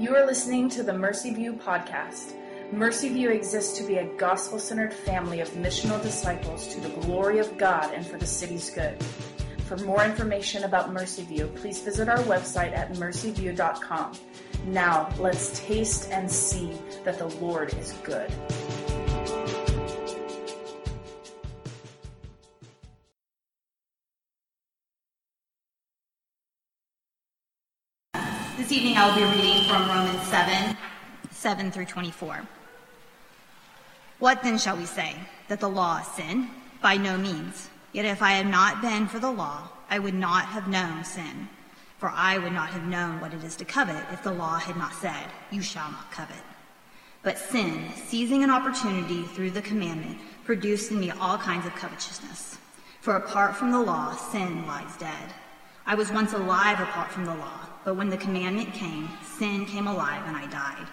You are listening to the Mercy View podcast. Mercy View exists to be a gospel centered family of missional disciples to the glory of God and for the city's good. For more information about Mercy View, please visit our website at mercyview.com. Now, let's taste and see that the Lord is good. This evening I will be reading from Romans 7 7 through 24. What then shall we say? That the law is sin? By no means. Yet if I had not been for the law, I would not have known sin. For I would not have known what it is to covet if the law had not said, You shall not covet. But sin, seizing an opportunity through the commandment, produced in me all kinds of covetousness. For apart from the law, sin lies dead. I was once alive apart from the law, but when the commandment came, sin came alive and I died.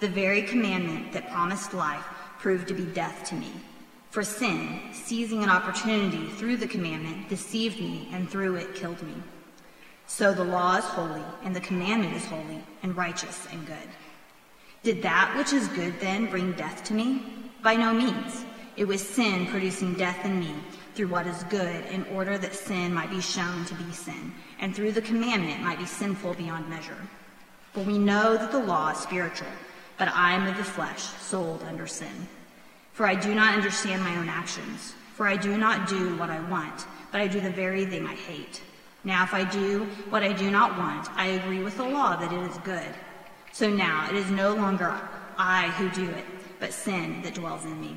The very commandment that promised life proved to be death to me. For sin, seizing an opportunity through the commandment, deceived me and through it killed me. So the law is holy, and the commandment is holy, and righteous and good. Did that which is good then bring death to me? By no means. It was sin producing death in me through what is good, in order that sin might be shown to be sin, and through the commandment might be sinful beyond measure. For we know that the law is spiritual but I am of the flesh, sold under sin. For I do not understand my own actions. For I do not do what I want, but I do the very thing I hate. Now, if I do what I do not want, I agree with the law that it is good. So now it is no longer I who do it, but sin that dwells in me.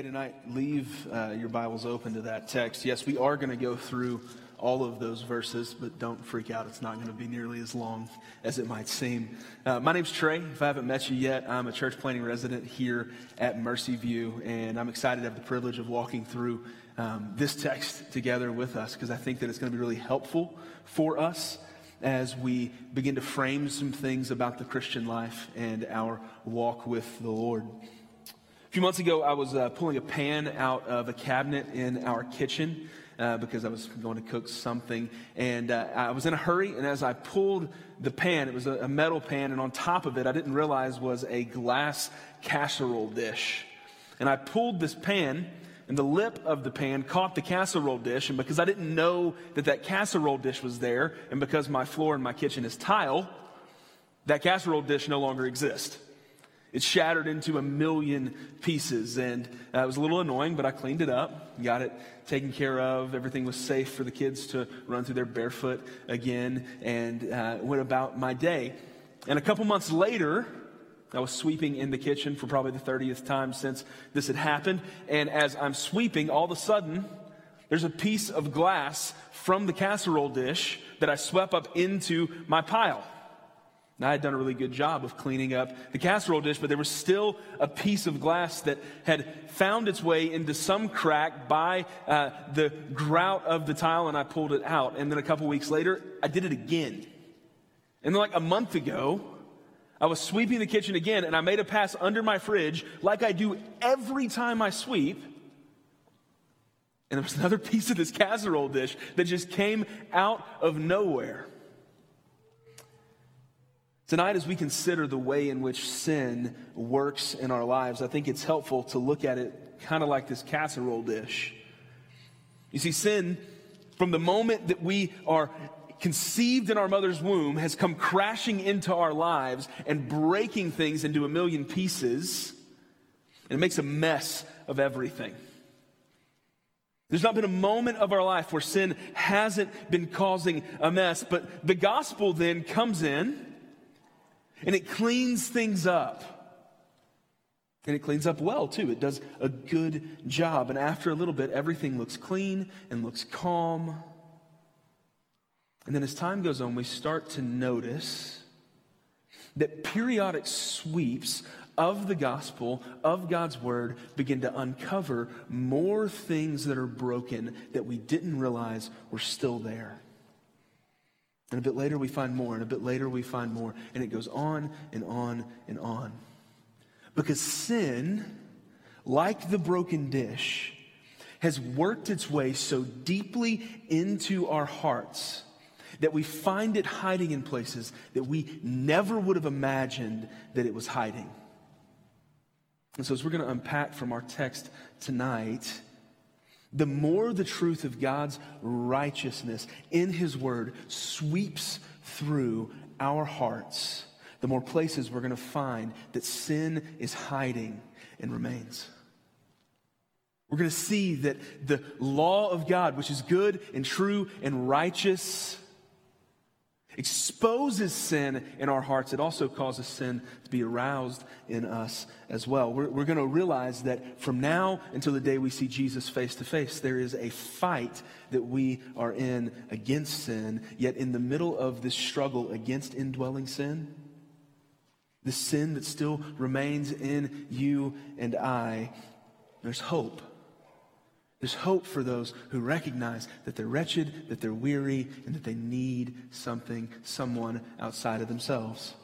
Hey, tonight, leave uh, your Bibles open to that text. Yes, we are going to go through all of those verses, but don't freak out. It's not going to be nearly as long as it might seem. Uh, my name's Trey. If I haven't met you yet, I'm a church planting resident here at Mercy View, and I'm excited to have the privilege of walking through um, this text together with us because I think that it's going to be really helpful for us as we begin to frame some things about the Christian life and our walk with the Lord. A few months ago, I was uh, pulling a pan out of a cabinet in our kitchen uh, because I was going to cook something. And uh, I was in a hurry, and as I pulled the pan, it was a, a metal pan, and on top of it, I didn't realize was a glass casserole dish. And I pulled this pan, and the lip of the pan caught the casserole dish. And because I didn't know that that casserole dish was there, and because my floor in my kitchen is tile, that casserole dish no longer exists. It shattered into a million pieces, and uh, it was a little annoying, but I cleaned it up, got it taken care of. Everything was safe for the kids to run through there barefoot again, and uh, went about my day. And a couple months later, I was sweeping in the kitchen for probably the 30th time since this had happened, and as I'm sweeping, all of a sudden, there's a piece of glass from the casserole dish that I swept up into my pile. I had done a really good job of cleaning up the casserole dish, but there was still a piece of glass that had found its way into some crack by uh, the grout of the tile, and I pulled it out. And then a couple weeks later, I did it again. And then, like a month ago, I was sweeping the kitchen again, and I made a pass under my fridge, like I do every time I sweep. And there was another piece of this casserole dish that just came out of nowhere. Tonight, as we consider the way in which sin works in our lives, I think it's helpful to look at it kind of like this casserole dish. You see, sin, from the moment that we are conceived in our mother's womb has come crashing into our lives and breaking things into a million pieces. And it makes a mess of everything. There's not been a moment of our life where sin hasn't been causing a mess, but the gospel then comes in and it cleans things up. And it cleans up well, too. It does a good job. And after a little bit, everything looks clean and looks calm. And then as time goes on, we start to notice that periodic sweeps of the gospel, of God's word, begin to uncover more things that are broken that we didn't realize were still there. And a bit later we find more, and a bit later we find more, and it goes on and on and on. Because sin, like the broken dish, has worked its way so deeply into our hearts that we find it hiding in places that we never would have imagined that it was hiding. And so, as we're going to unpack from our text tonight, the more the truth of God's righteousness in His Word sweeps through our hearts, the more places we're going to find that sin is hiding and remains. We're going to see that the law of God, which is good and true and righteous, exposes sin in our hearts, it also causes sin to be aroused in us as well. We're, we're going to realize that from now until the day we see Jesus face to face, there is a fight that we are in against sin. Yet, in the middle of this struggle against indwelling sin, the sin that still remains in you and I, there's hope. There's hope for those who recognize that they're wretched, that they're weary, and that they need something, someone outside of themselves.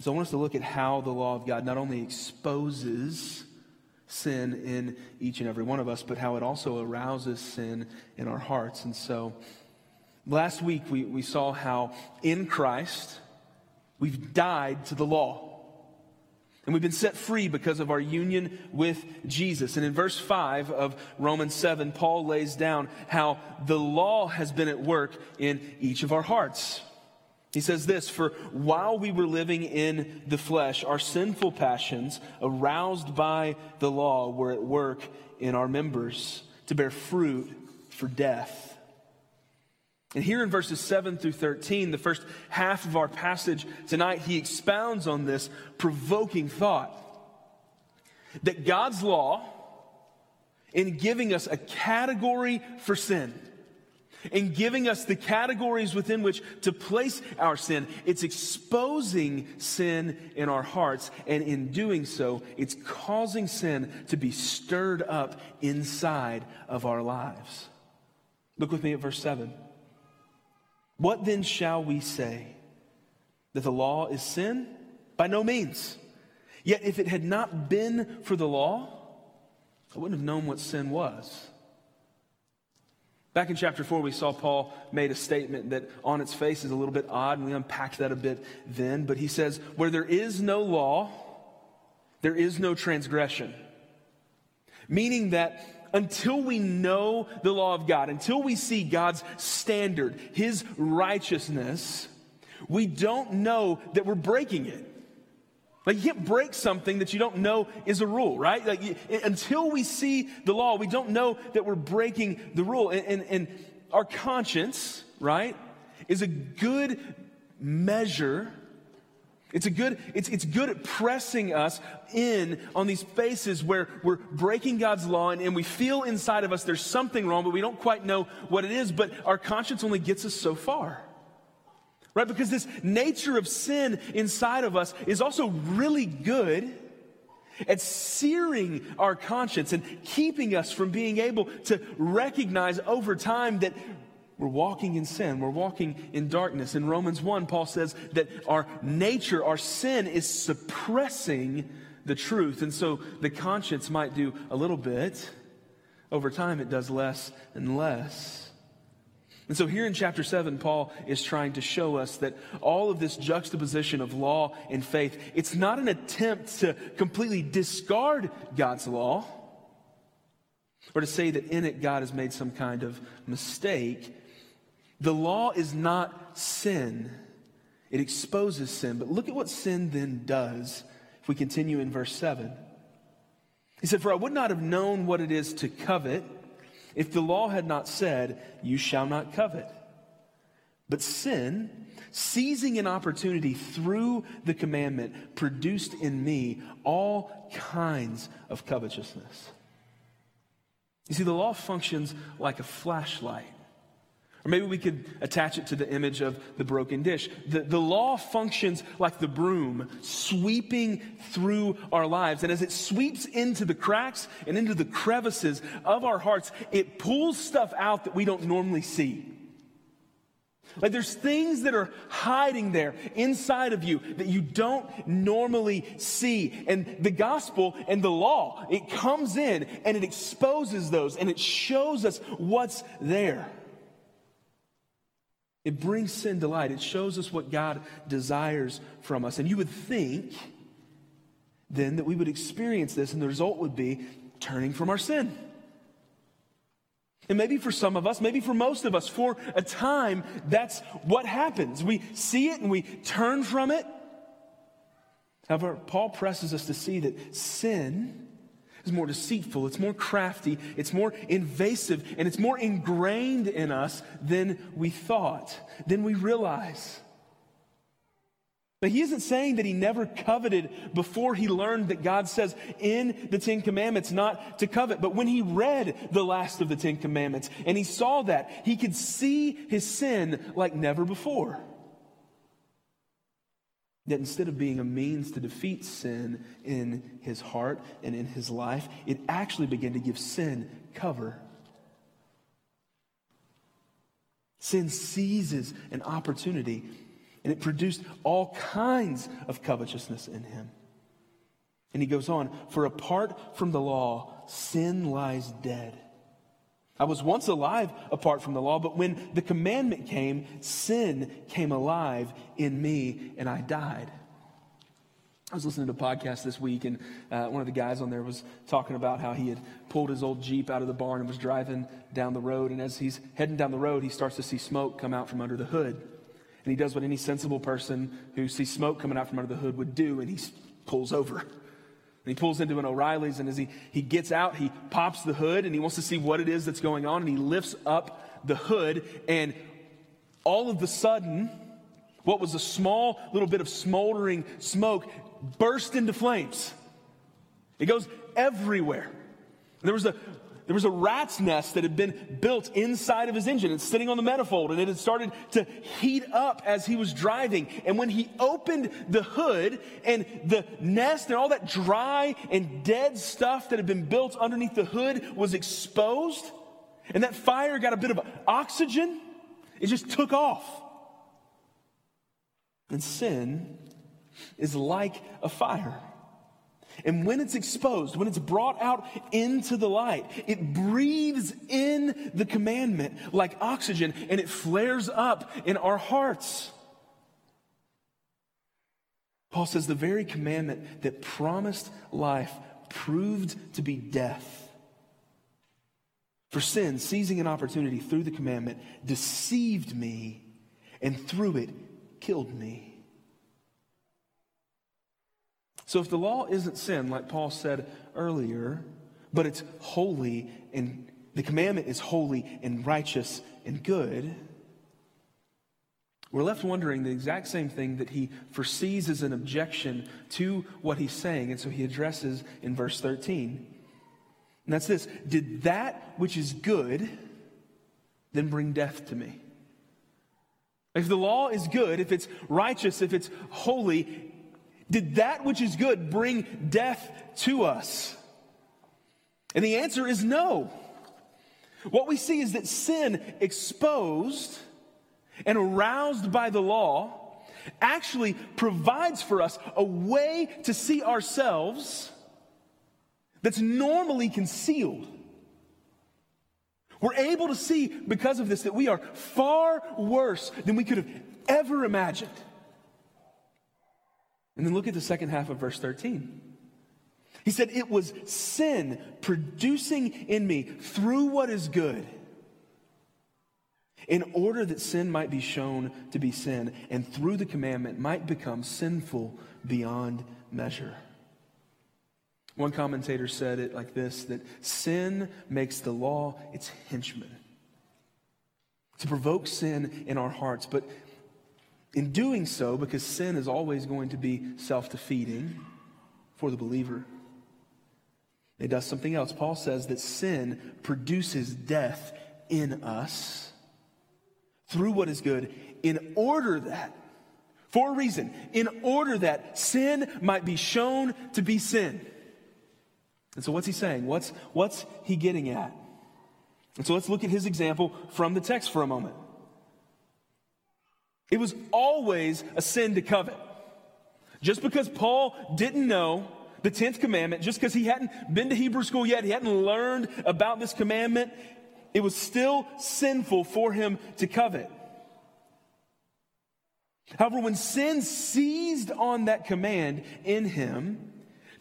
So I want us to look at how the law of God not only exposes sin in each and every one of us, but how it also arouses sin in our hearts. And so last week we, we saw how in Christ we've died to the law. And we've been set free because of our union with Jesus. And in verse 5 of Romans 7, Paul lays down how the law has been at work in each of our hearts. He says this For while we were living in the flesh, our sinful passions, aroused by the law, were at work in our members to bear fruit for death. And here in verses 7 through 13, the first half of our passage tonight, he expounds on this provoking thought that God's law, in giving us a category for sin, in giving us the categories within which to place our sin, it's exposing sin in our hearts. And in doing so, it's causing sin to be stirred up inside of our lives. Look with me at verse 7. What then shall we say? That the law is sin? By no means. Yet if it had not been for the law, I wouldn't have known what sin was. Back in chapter 4, we saw Paul made a statement that on its face is a little bit odd, and we unpacked that a bit then. But he says, Where there is no law, there is no transgression. Meaning that until we know the law of God, until we see God's standard, His righteousness, we don't know that we're breaking it. Like, you can't break something that you don't know is a rule, right? Like, until we see the law, we don't know that we're breaking the rule. And, and, and our conscience, right, is a good measure it's a good, it's, it's good at pressing us in on these spaces where we're breaking God's law and, and we feel inside of us there's something wrong, but we don't quite know what it is. But our conscience only gets us so far. Right? Because this nature of sin inside of us is also really good at searing our conscience and keeping us from being able to recognize over time that we're walking in sin. We're walking in darkness. In Romans 1, Paul says that our nature, our sin, is suppressing the truth. And so the conscience might do a little bit. Over time, it does less and less. And so here in chapter 7, Paul is trying to show us that all of this juxtaposition of law and faith, it's not an attempt to completely discard God's law or to say that in it God has made some kind of mistake. The law is not sin, it exposes sin. But look at what sin then does if we continue in verse 7. He said, For I would not have known what it is to covet if the law had not said, You shall not covet. But sin, seizing an opportunity through the commandment, produced in me all kinds of covetousness. You see, the law functions like a flashlight. Or maybe we could attach it to the image of the broken dish. The, the law functions like the broom sweeping through our lives. And as it sweeps into the cracks and into the crevices of our hearts, it pulls stuff out that we don't normally see. Like there's things that are hiding there inside of you that you don't normally see. And the gospel and the law, it comes in and it exposes those and it shows us what's there. It brings sin to light. It shows us what God desires from us. And you would think then that we would experience this, and the result would be turning from our sin. And maybe for some of us, maybe for most of us, for a time, that's what happens. We see it and we turn from it. However, Paul presses us to see that sin is more deceitful, it's more crafty, it's more invasive, and it's more ingrained in us than we thought, than we realize. But he isn't saying that he never coveted before he learned that God says in the Ten Commandments not to covet. But when he read the last of the Ten Commandments and he saw that, he could see his sin like never before. That instead of being a means to defeat sin in his heart and in his life, it actually began to give sin cover. Sin seizes an opportunity, and it produced all kinds of covetousness in him. And he goes on, for apart from the law, sin lies dead. I was once alive apart from the law, but when the commandment came, sin came alive in me and I died. I was listening to a podcast this week, and uh, one of the guys on there was talking about how he had pulled his old Jeep out of the barn and was driving down the road. And as he's heading down the road, he starts to see smoke come out from under the hood. And he does what any sensible person who sees smoke coming out from under the hood would do, and he pulls over. And he pulls into an O'Reilly's, and as he, he gets out, he pops the hood and he wants to see what it is that's going on. And he lifts up the hood, and all of the sudden, what was a small little bit of smoldering smoke burst into flames. It goes everywhere. There was a there was a rat's nest that had been built inside of his engine. It's sitting on the manifold and it had started to heat up as he was driving. And when he opened the hood and the nest and all that dry and dead stuff that had been built underneath the hood was exposed, and that fire got a bit of oxygen, it just took off. And sin is like a fire. And when it's exposed, when it's brought out into the light, it breathes in the commandment like oxygen and it flares up in our hearts. Paul says the very commandment that promised life proved to be death. For sin, seizing an opportunity through the commandment, deceived me and through it killed me. So if the law isn't sin, like Paul said earlier, but it's holy and the commandment is holy and righteous and good, we're left wondering the exact same thing that he foresees as an objection to what he's saying. And so he addresses in verse 13. And that's this Did that which is good then bring death to me? If the law is good, if it's righteous, if it's holy, did that which is good bring death to us? And the answer is no. What we see is that sin exposed and aroused by the law actually provides for us a way to see ourselves that's normally concealed. We're able to see because of this that we are far worse than we could have ever imagined. And then look at the second half of verse 13. He said, It was sin producing in me through what is good. in order that sin might be shown to be sin, and through the commandment might become sinful beyond measure. One commentator said it like this that sin makes the law its henchman. To provoke sin in our hearts, but in doing so, because sin is always going to be self defeating for the believer, it does something else. Paul says that sin produces death in us through what is good in order that, for a reason, in order that sin might be shown to be sin. And so, what's he saying? What's, what's he getting at? And so, let's look at his example from the text for a moment. It was always a sin to covet. Just because Paul didn't know the 10th commandment, just because he hadn't been to Hebrew school yet, he hadn't learned about this commandment, it was still sinful for him to covet. However, when sin seized on that command in him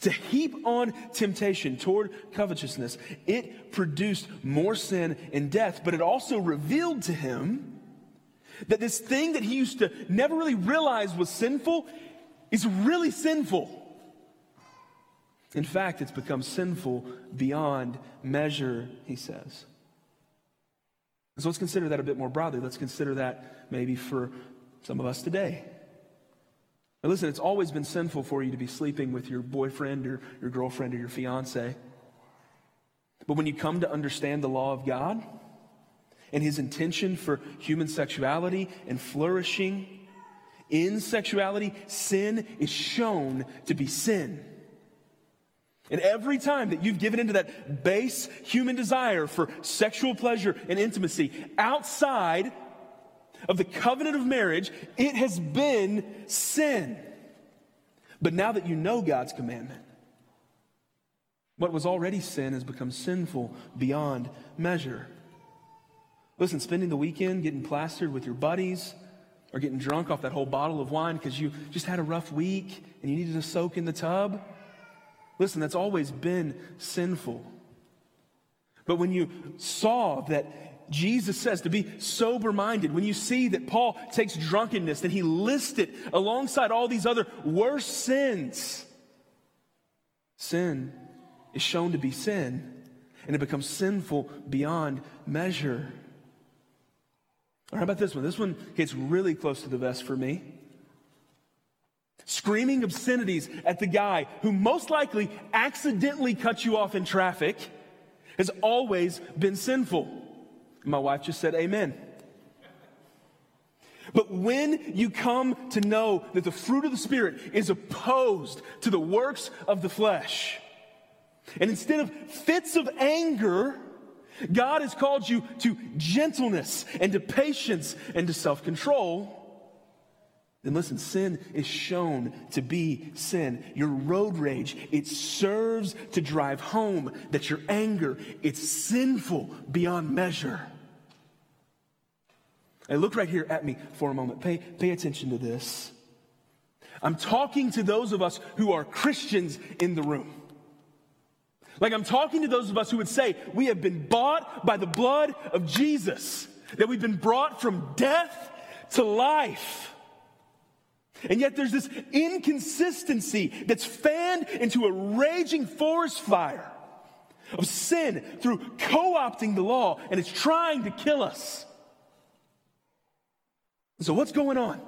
to heap on temptation toward covetousness, it produced more sin and death, but it also revealed to him that this thing that he used to never really realize was sinful is really sinful. In fact, it's become sinful beyond measure, he says. So let's consider that a bit more broadly. Let's consider that maybe for some of us today. Now, listen, it's always been sinful for you to be sleeping with your boyfriend or your girlfriend or your fiance. But when you come to understand the law of God and his intention for human sexuality and flourishing in sexuality, sin is shown to be sin. And every time that you've given into that base human desire for sexual pleasure and intimacy outside of the covenant of marriage, it has been sin. But now that you know God's commandment, what was already sin has become sinful beyond measure. Listen, spending the weekend getting plastered with your buddies or getting drunk off that whole bottle of wine because you just had a rough week and you needed to soak in the tub. Listen, that's always been sinful. But when you saw that Jesus says to be sober minded. When you see that Paul takes drunkenness and he lists it alongside all these other worse sins, sin is shown to be sin and it becomes sinful beyond measure. Or how about this one? This one hits really close to the vest for me. Screaming obscenities at the guy who most likely accidentally cut you off in traffic has always been sinful. My wife just said, Amen. But when you come to know that the fruit of the Spirit is opposed to the works of the flesh, and instead of fits of anger, God has called you to gentleness and to patience and to self control. Then listen, sin is shown to be sin. Your road rage, it serves to drive home that your anger, it's sinful beyond measure. And look right here at me for a moment. Pay, pay attention to this. I'm talking to those of us who are Christians in the room. Like I'm talking to those of us who would say, we have been bought by the blood of Jesus, that we've been brought from death to life. And yet there's this inconsistency that's fanned into a raging forest fire of sin through co opting the law, and it's trying to kill us. So, what's going on?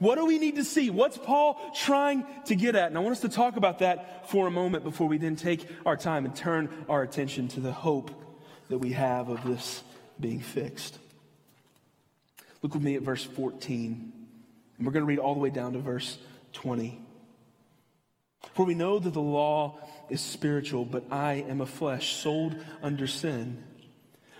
What do we need to see? What's Paul trying to get at? And I want us to talk about that for a moment before we then take our time and turn our attention to the hope that we have of this being fixed. Look with me at verse 14. And we're going to read all the way down to verse 20. For we know that the law is spiritual, but I am a flesh, sold under sin.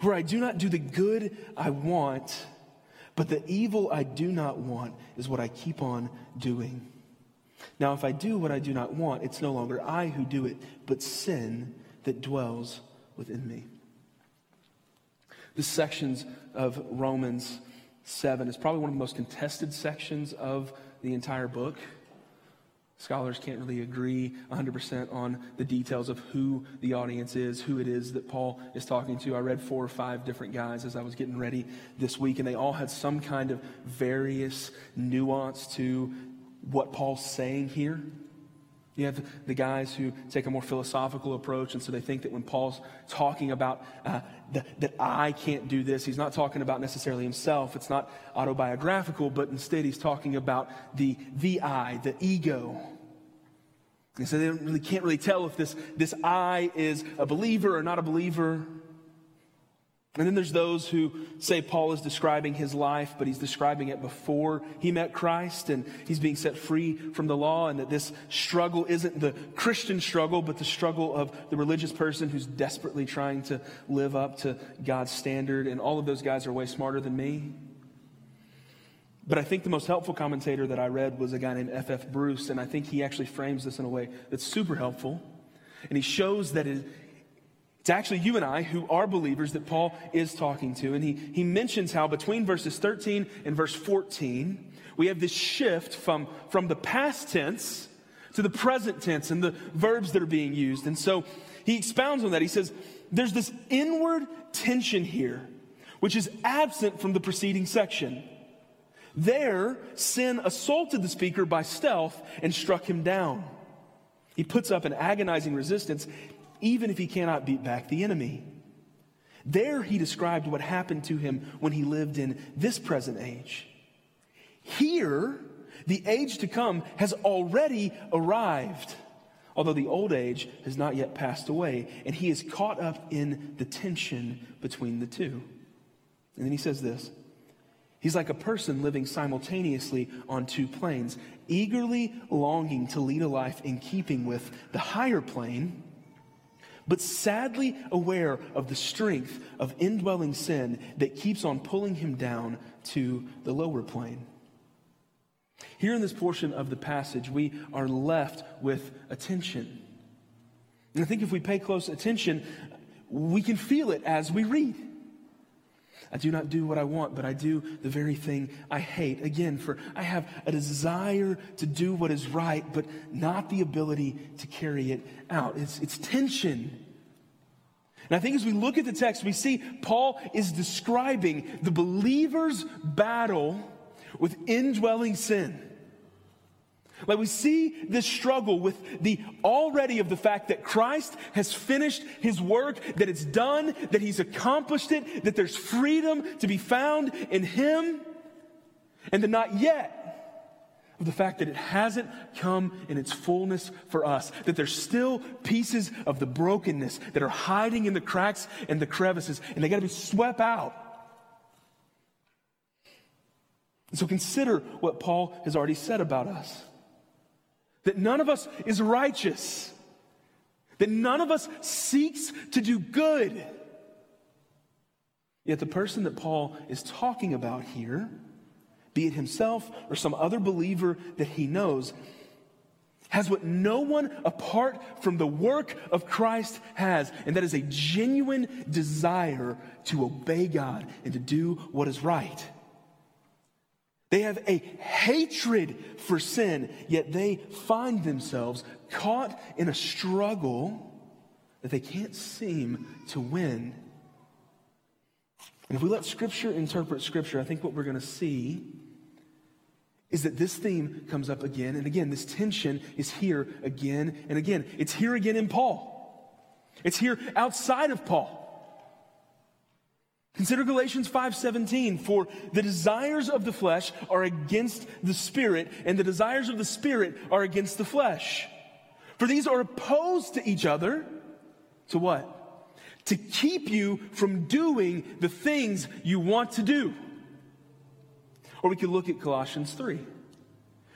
For I do not do the good I want, But the evil I do not want is what I keep on doing. Now, if I do what I do not want, it's no longer I who do it, but sin that dwells within me. The sections of Romans 7 is probably one of the most contested sections of the entire book. Scholars can't really agree 100% on the details of who the audience is, who it is that Paul is talking to. I read four or five different guys as I was getting ready this week, and they all had some kind of various nuance to what Paul's saying here. You have the guys who take a more philosophical approach, and so they think that when Paul's talking about uh, the, that I can't do this, he's not talking about necessarily himself. It's not autobiographical, but instead he's talking about the, the I, the ego. And so they really, can't really tell if this, this I is a believer or not a believer. And then there's those who say Paul is describing his life, but he's describing it before he met Christ and he's being set free from the law, and that this struggle isn't the Christian struggle, but the struggle of the religious person who's desperately trying to live up to God's standard. And all of those guys are way smarter than me. But I think the most helpful commentator that I read was a guy named F.F. Bruce, and I think he actually frames this in a way that's super helpful. And he shows that it, it's actually you and I who are believers that Paul is talking to. And he, he mentions how between verses 13 and verse 14, we have this shift from, from the past tense to the present tense and the verbs that are being used. And so he expounds on that. He says, there's this inward tension here, which is absent from the preceding section. There, sin assaulted the speaker by stealth and struck him down. He puts up an agonizing resistance even if he cannot beat back the enemy. There he described what happened to him when he lived in this present age. Here, the age to come has already arrived, although the old age has not yet passed away, and he is caught up in the tension between the two. And then he says this He's like a person living simultaneously on two planes, eagerly longing to lead a life in keeping with the higher plane but sadly aware of the strength of indwelling sin that keeps on pulling him down to the lower plane. Here in this portion of the passage, we are left with attention. And I think if we pay close attention, we can feel it as we read. I do not do what I want, but I do the very thing I hate. Again, for I have a desire to do what is right, but not the ability to carry it out. It's, it's tension. And I think as we look at the text, we see Paul is describing the believer's battle with indwelling sin. Like we see this struggle with the already of the fact that Christ has finished his work, that it's done, that he's accomplished it, that there's freedom to be found in him, and the not yet of the fact that it hasn't come in its fullness for us, that there's still pieces of the brokenness that are hiding in the cracks and the crevices, and they got to be swept out. So consider what Paul has already said about us that none of us is righteous, that none of us seeks to do good. Yet the person that Paul is talking about here, be it himself or some other believer that he knows, has what no one apart from the work of Christ has, and that is a genuine desire to obey God and to do what is right. They have a hatred for sin, yet they find themselves caught in a struggle that they can't seem to win. And if we let Scripture interpret Scripture, I think what we're going to see is that this theme comes up again and again. This tension is here again and again. It's here again in Paul, it's here outside of Paul. Consider Galatians 5:17 for the desires of the flesh are against the spirit and the desires of the spirit are against the flesh. For these are opposed to each other to what? To keep you from doing the things you want to do. Or we could look at Colossians 3.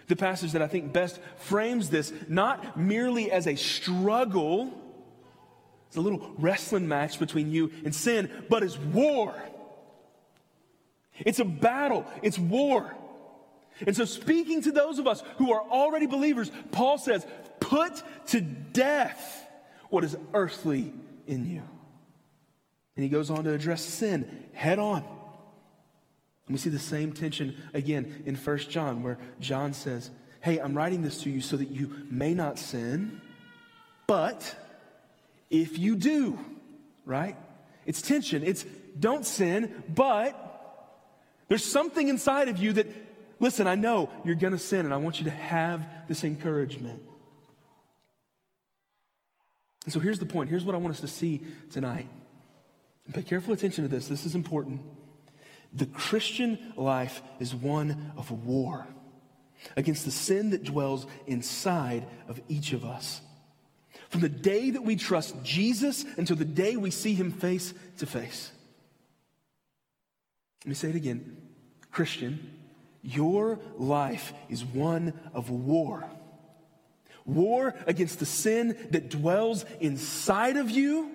The passage that I think best frames this not merely as a struggle it's a little wrestling match between you and sin, but it's war. It's a battle, it's war. And so, speaking to those of us who are already believers, Paul says, put to death what is earthly in you. And he goes on to address sin head on. And we see the same tension again in 1 John, where John says, Hey, I'm writing this to you so that you may not sin, but if you do, right? It's tension. It's don't sin, but there's something inside of you that, listen, I know you're going to sin, and I want you to have this encouragement. And so here's the point. Here's what I want us to see tonight. Pay careful attention to this. This is important. The Christian life is one of war against the sin that dwells inside of each of us. From the day that we trust Jesus until the day we see him face to face. Let me say it again. Christian, your life is one of war. War against the sin that dwells inside of you.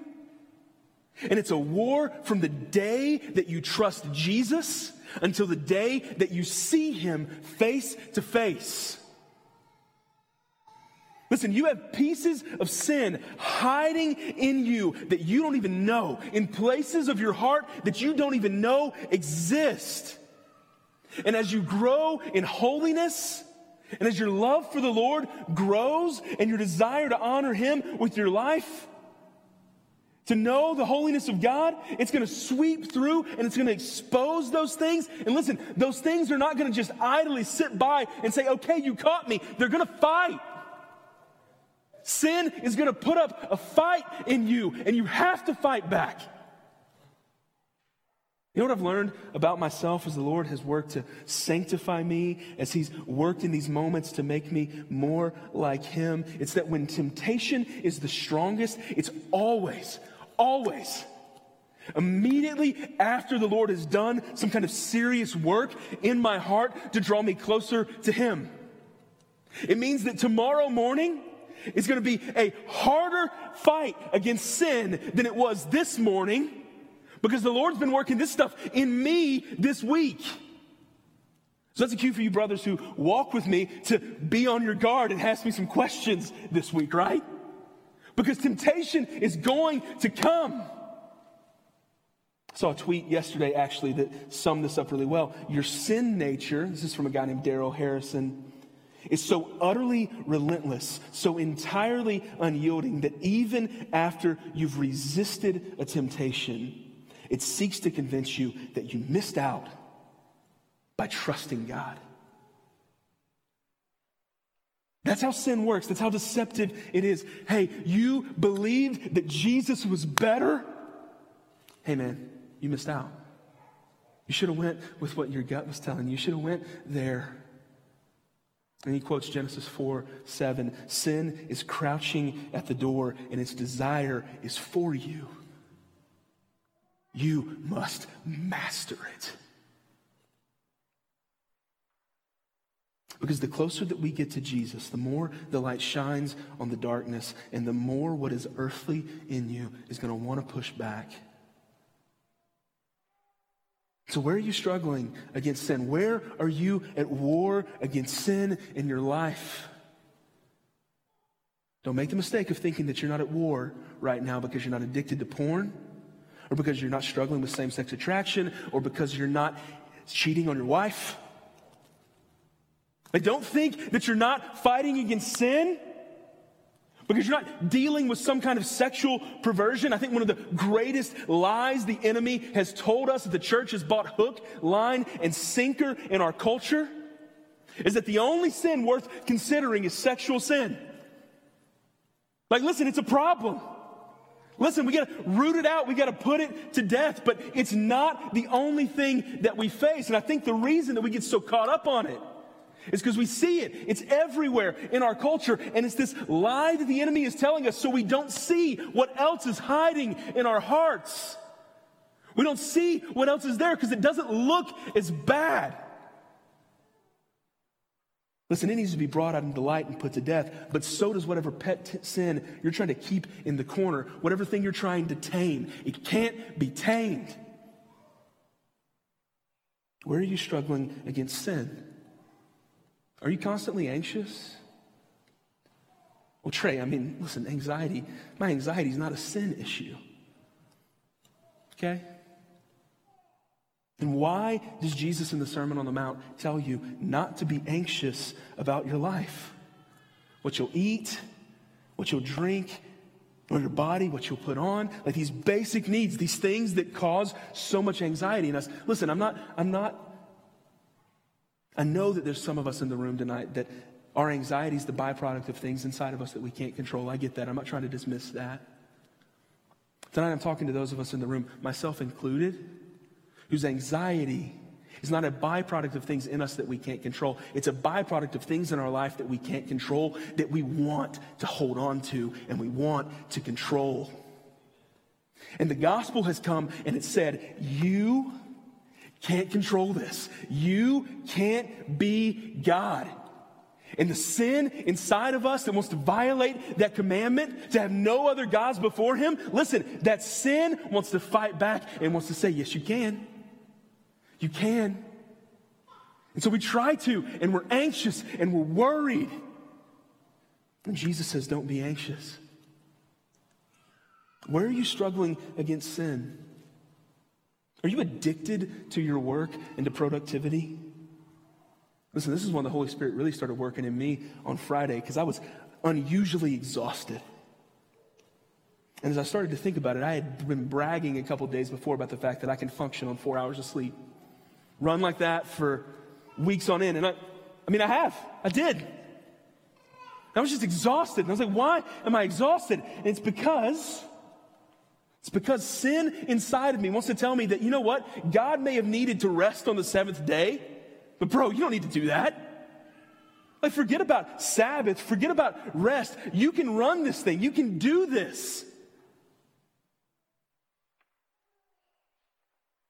And it's a war from the day that you trust Jesus until the day that you see him face to face. Listen, you have pieces of sin hiding in you that you don't even know, in places of your heart that you don't even know exist. And as you grow in holiness, and as your love for the Lord grows and your desire to honor Him with your life, to know the holiness of God, it's going to sweep through and it's going to expose those things. And listen, those things are not going to just idly sit by and say, okay, you caught me. They're going to fight. Sin is going to put up a fight in you and you have to fight back. You know what I've learned about myself as the Lord has worked to sanctify me, as He's worked in these moments to make me more like Him? It's that when temptation is the strongest, it's always, always immediately after the Lord has done some kind of serious work in my heart to draw me closer to Him. It means that tomorrow morning, is going to be a harder fight against sin than it was this morning because the Lord's been working this stuff in me this week. So that's a cue for you brothers who walk with me to be on your guard and ask me some questions this week, right? Because temptation is going to come. I saw a tweet yesterday actually that summed this up really well. Your sin nature, this is from a guy named Darrell Harrison, is so utterly relentless, so entirely unyielding that even after you've resisted a temptation, it seeks to convince you that you missed out by trusting God. That's how sin works. That's how deceptive it is. Hey, you believed that Jesus was better. Hey man, you missed out. You should have went with what your gut was telling you. You should have went there. And he quotes Genesis 4 7. Sin is crouching at the door, and its desire is for you. You must master it. Because the closer that we get to Jesus, the more the light shines on the darkness, and the more what is earthly in you is going to want to push back. So, where are you struggling against sin? Where are you at war against sin in your life? Don't make the mistake of thinking that you're not at war right now because you're not addicted to porn or because you're not struggling with same sex attraction, or because you're not cheating on your wife. I don't think that you're not fighting against sin because you're not dealing with some kind of sexual perversion. I think one of the greatest lies the enemy has told us that the church has bought hook, line, and sinker in our culture is that the only sin worth considering is sexual sin. Like, listen, it's a problem. Listen, we got to root it out. We got to put it to death, but it's not the only thing that we face. And I think the reason that we get so caught up on it is because we see it. It's everywhere in our culture. And it's this lie that the enemy is telling us so we don't see what else is hiding in our hearts. We don't see what else is there because it doesn't look as bad. Listen, it needs to be brought out into light and put to death, but so does whatever pet t- sin you're trying to keep in the corner, whatever thing you're trying to tame. It can't be tamed. Where are you struggling against sin? Are you constantly anxious? Well, Trey, I mean, listen, anxiety, my anxiety is not a sin issue. Okay? And why does Jesus in the Sermon on the Mount tell you not to be anxious about your life? What you'll eat, what you'll drink, or your body, what you'll put on, like these basic needs, these things that cause so much anxiety in us. Listen, I'm not, I'm not, I know that there's some of us in the room tonight that our anxiety is the byproduct of things inside of us that we can't control. I get that. I'm not trying to dismiss that. Tonight I'm talking to those of us in the room, myself included, whose anxiety is not a byproduct of things in us that we can't control. It's a byproduct of things in our life that we can't control, that we want to hold on to and we want to control. And the gospel has come and it said, You can't control this. You can't be God. And the sin inside of us that wants to violate that commandment, to have no other gods before Him, listen, that sin wants to fight back and wants to say, Yes, you can. You can. And so we try to, and we're anxious and we're worried. And Jesus says, Don't be anxious. Where are you struggling against sin? Are you addicted to your work and to productivity? Listen, this is when the Holy Spirit really started working in me on Friday because I was unusually exhausted. And as I started to think about it, I had been bragging a couple days before about the fact that I can function on four hours of sleep run like that for weeks on end. And I, I mean, I have. I did. I was just exhausted. And I was like, why am I exhausted? And it's because, it's because sin inside of me wants to tell me that, you know what? God may have needed to rest on the seventh day, but bro, you don't need to do that. Like, forget about Sabbath, forget about rest. You can run this thing, you can do this.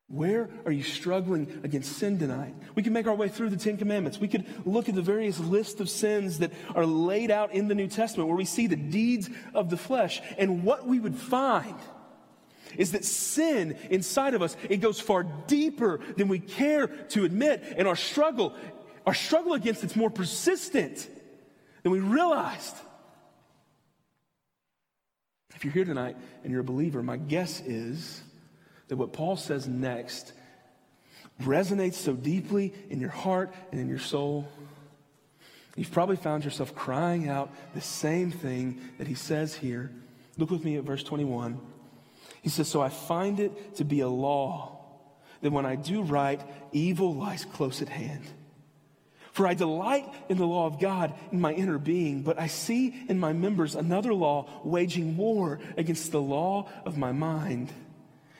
Where are you struggling against sin tonight? We can make our way through the Ten Commandments. We could look at the various lists of sins that are laid out in the New Testament where we see the deeds of the flesh. And what we would find is that sin inside of us, it goes far deeper than we care to admit. And our struggle, our struggle against it's more persistent than we realized. If you're here tonight and you're a believer, my guess is that what Paul says next resonates so deeply in your heart and in your soul. You've probably found yourself crying out the same thing that he says here. Look with me at verse 21. He says, So I find it to be a law that when I do right, evil lies close at hand. For I delight in the law of God in my inner being, but I see in my members another law waging war against the law of my mind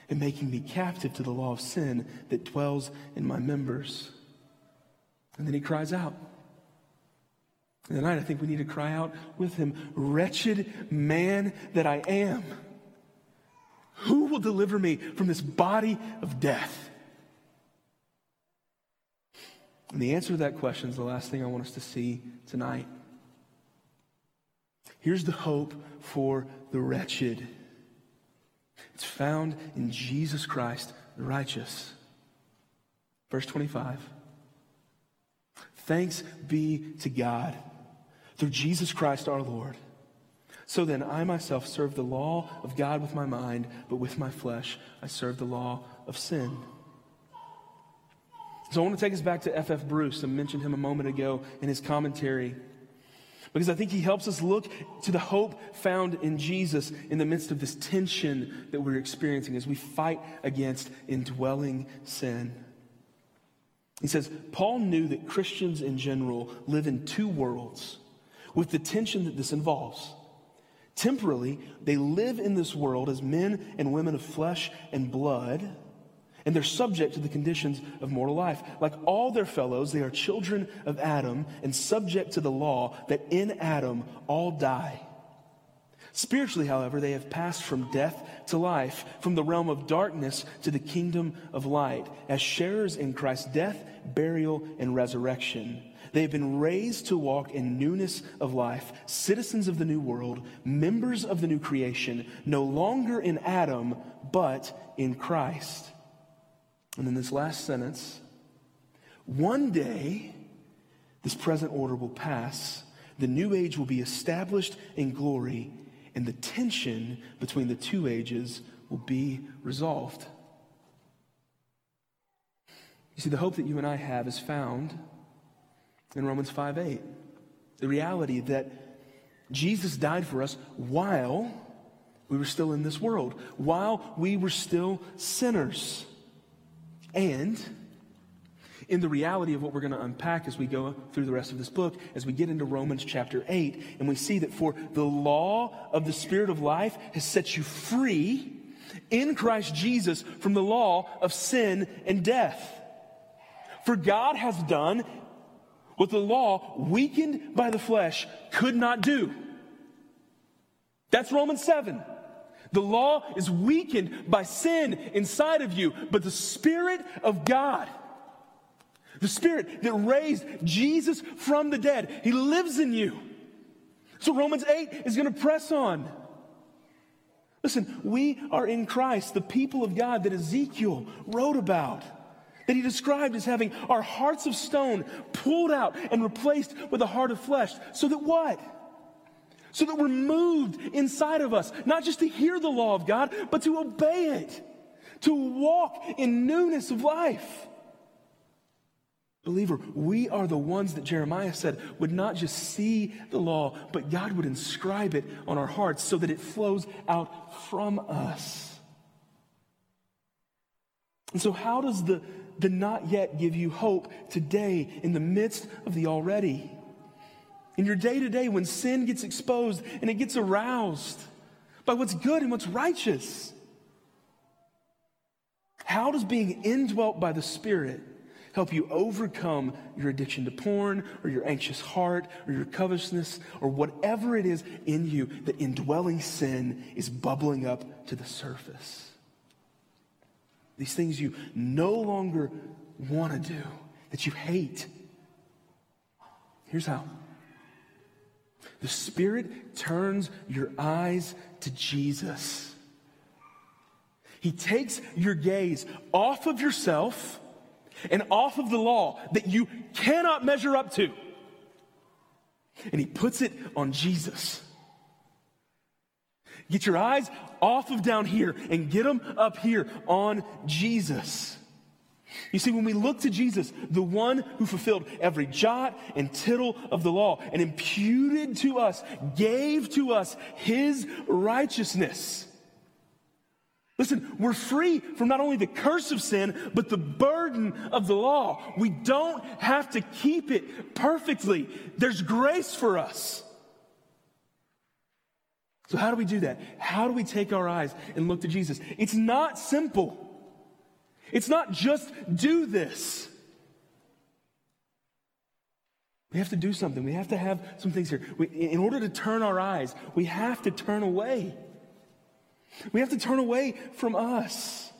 and making me captive to the law of sin that dwells in my members. And then he cries out. And tonight, I think we need to cry out with him Wretched man that I am, who will deliver me from this body of death? And the answer to that question is the last thing I want us to see tonight. Here's the hope for the wretched. It's found in Jesus Christ, the righteous. Verse 25. Thanks be to God through Jesus Christ our Lord. So then, I myself serve the law of God with my mind, but with my flesh, I serve the law of sin. So I want to take us back to F.F. Bruce. I mentioned him a moment ago in his commentary. Because I think he helps us look to the hope found in Jesus in the midst of this tension that we're experiencing as we fight against indwelling sin. He says, Paul knew that Christians in general live in two worlds with the tension that this involves. Temporally, they live in this world as men and women of flesh and blood and they're subject to the conditions of mortal life. Like all their fellows, they are children of Adam and subject to the law that in Adam all die. Spiritually, however, they have passed from death to life, from the realm of darkness to the kingdom of light, as sharers in Christ's death, burial, and resurrection. They have been raised to walk in newness of life, citizens of the new world, members of the new creation, no longer in Adam, but in Christ. And in this last sentence, One day, this present order will pass, the new age will be established in glory, and the tension between the two ages will be resolved. You see, the hope that you and I have is found in Romans 5 8. The reality that Jesus died for us while we were still in this world, while we were still sinners. And in the reality of what we're going to unpack as we go through the rest of this book, as we get into Romans chapter 8, and we see that for the law of the Spirit of life has set you free in Christ Jesus from the law of sin and death. For God has done what the law, weakened by the flesh, could not do. That's Romans 7. The law is weakened by sin inside of you, but the Spirit of God, the Spirit that raised Jesus from the dead, He lives in you. So Romans 8 is going to press on. Listen, we are in Christ, the people of God that Ezekiel wrote about, that he described as having our hearts of stone pulled out and replaced with a heart of flesh. So that what? So that we're moved inside of us, not just to hear the law of God, but to obey it, to walk in newness of life. Believer, we are the ones that Jeremiah said would not just see the law, but God would inscribe it on our hearts so that it flows out from us. And so, how does the, the not yet give you hope today in the midst of the already? In your day to day, when sin gets exposed and it gets aroused by what's good and what's righteous, how does being indwelt by the Spirit help you overcome your addiction to porn or your anxious heart or your covetousness or whatever it is in you that indwelling sin is bubbling up to the surface. These things you no longer want to do, that you hate. Here's how. The Spirit turns your eyes to Jesus. He takes your gaze off of yourself and off of the law that you cannot measure up to. And he puts it on Jesus. Get your eyes off of down here and get them up here on Jesus. You see, when we look to Jesus, the one who fulfilled every jot and tittle of the law and imputed to us, gave to us his righteousness. Listen, we're free from not only the curse of sin, but the burden of the law. We don't have to keep it perfectly. There's grace for us. So, how do we do that? How do we take our eyes and look to Jesus? It's not simple. It's not just do this. We have to do something. We have to have some things here. We, in order to turn our eyes, we have to turn away. We have to turn away from us.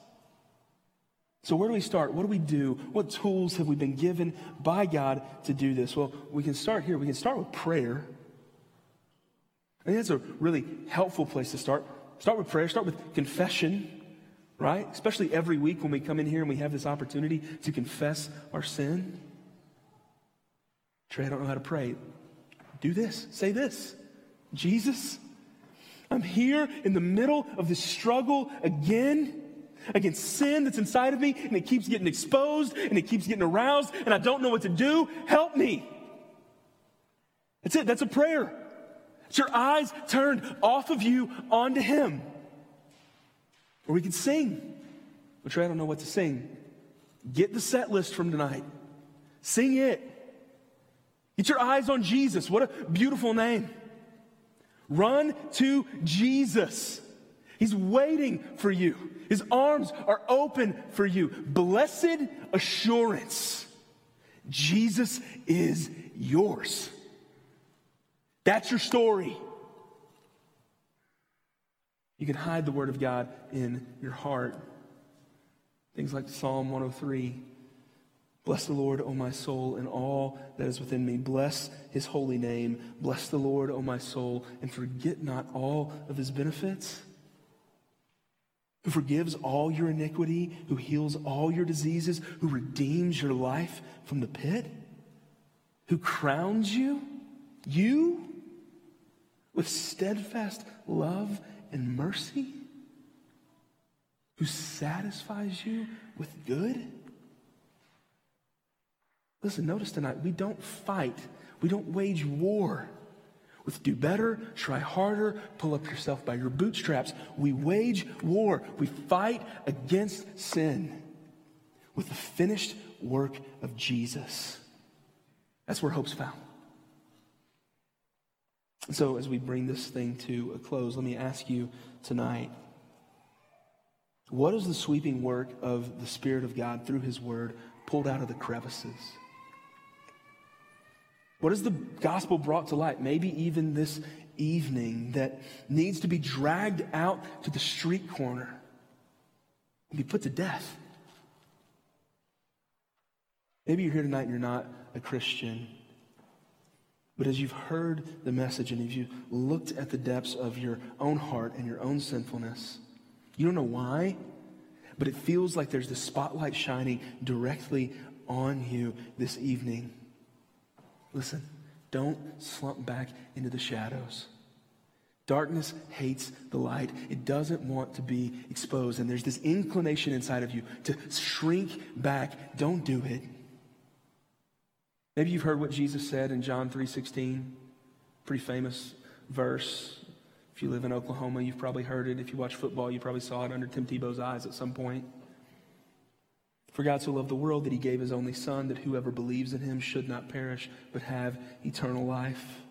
So, where do we start? What do we do? What tools have we been given by God to do this? Well, we can start here. We can start with prayer. I think that's a really helpful place to start. Start with prayer, start with confession, right? Especially every week when we come in here and we have this opportunity to confess our sin. Trey, I don't know how to pray. Do this. Say this Jesus, I'm here in the middle of this struggle again against sin that's inside of me, and it keeps getting exposed and it keeps getting aroused, and I don't know what to do. Help me. That's it. That's a prayer. It's your eyes turned off of you onto Him. Or we can sing. Which I don't know what to sing. Get the set list from tonight. Sing it. Get your eyes on Jesus. What a beautiful name. Run to Jesus. He's waiting for you. His arms are open for you. Blessed assurance. Jesus is yours. That's your story. You can hide the Word of God in your heart. Things like Psalm 103 Bless the Lord, O my soul, and all that is within me. Bless his holy name. Bless the Lord, O my soul, and forget not all of his benefits. who forgives all your iniquity, who heals all your diseases, who redeems your life from the pit, who crowns you, you, with steadfast love and mercy, who satisfies you with good. Listen, notice tonight, we don't fight, we don't wage war with do better, try harder, pull up yourself by your bootstraps. We wage war. We fight against sin with the finished work of Jesus. That's where hope's found. So, as we bring this thing to a close, let me ask you tonight what is the sweeping work of the Spirit of God through His Word pulled out of the crevices? What is the gospel brought to light? Maybe even this evening that needs to be dragged out to the street corner and be put to death. Maybe you're here tonight and you're not a Christian. But as you've heard the message and as you've looked at the depths of your own heart and your own sinfulness, you don't know why, but it feels like there's the spotlight shining directly on you this evening. Listen, don't slump back into the shadows. Darkness hates the light. It doesn't want to be exposed. And there's this inclination inside of you to shrink back. Don't do it. Maybe you've heard what Jesus said in John 3:16. Pretty famous verse. If you live in Oklahoma, you've probably heard it. If you watch football, you probably saw it under Tim Tebow's eyes at some point. For God so loved the world that he gave his only Son, that whoever believes in him should not perish, but have eternal life.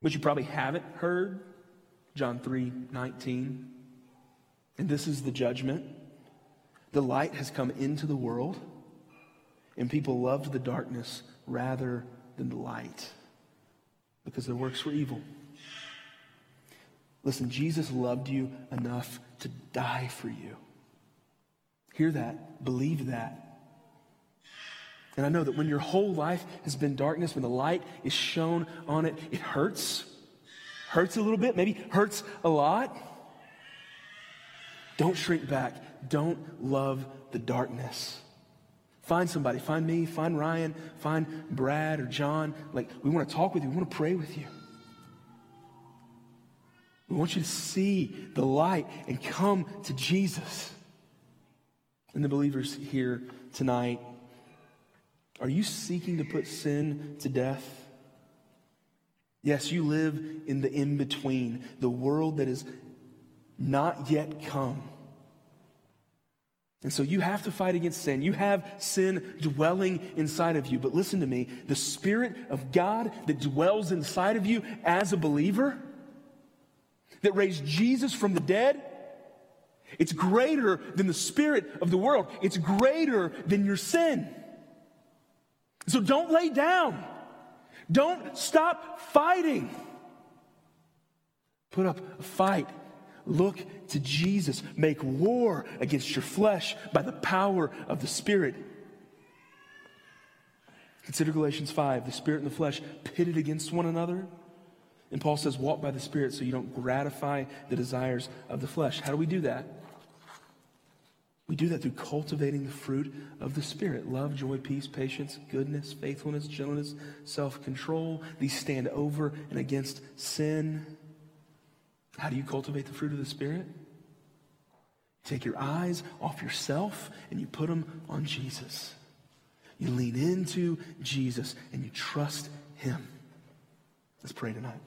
But you probably haven't heard John 3:19. And this is the judgment. The light has come into the world, and people loved the darkness rather than the light because their works were evil. Listen, Jesus loved you enough to die for you. Hear that. Believe that. And I know that when your whole life has been darkness, when the light is shown on it, it hurts. Hurts a little bit, maybe hurts a lot. Don't shrink back. Don't love the darkness. Find somebody. Find me. Find Ryan. Find Brad or John. Like, we want to talk with you. We want to pray with you. We want you to see the light and come to Jesus. And the believers here tonight, are you seeking to put sin to death? Yes, you live in the in between, the world that is not yet come. And so you have to fight against sin. You have sin dwelling inside of you. But listen to me the Spirit of God that dwells inside of you as a believer, that raised Jesus from the dead, it's greater than the spirit of the world. It's greater than your sin. So don't lay down. Don't stop fighting. Put up a fight. Look to Jesus. Make war against your flesh by the power of the Spirit. Consider Galatians 5 the Spirit and the flesh pitted against one another. And Paul says, walk by the Spirit so you don't gratify the desires of the flesh. How do we do that? We do that through cultivating the fruit of the Spirit love, joy, peace, patience, goodness, faithfulness, gentleness, self control. These stand over and against sin. How do you cultivate the fruit of the Spirit? Take your eyes off yourself and you put them on Jesus. You lean into Jesus and you trust Him. Let's pray tonight.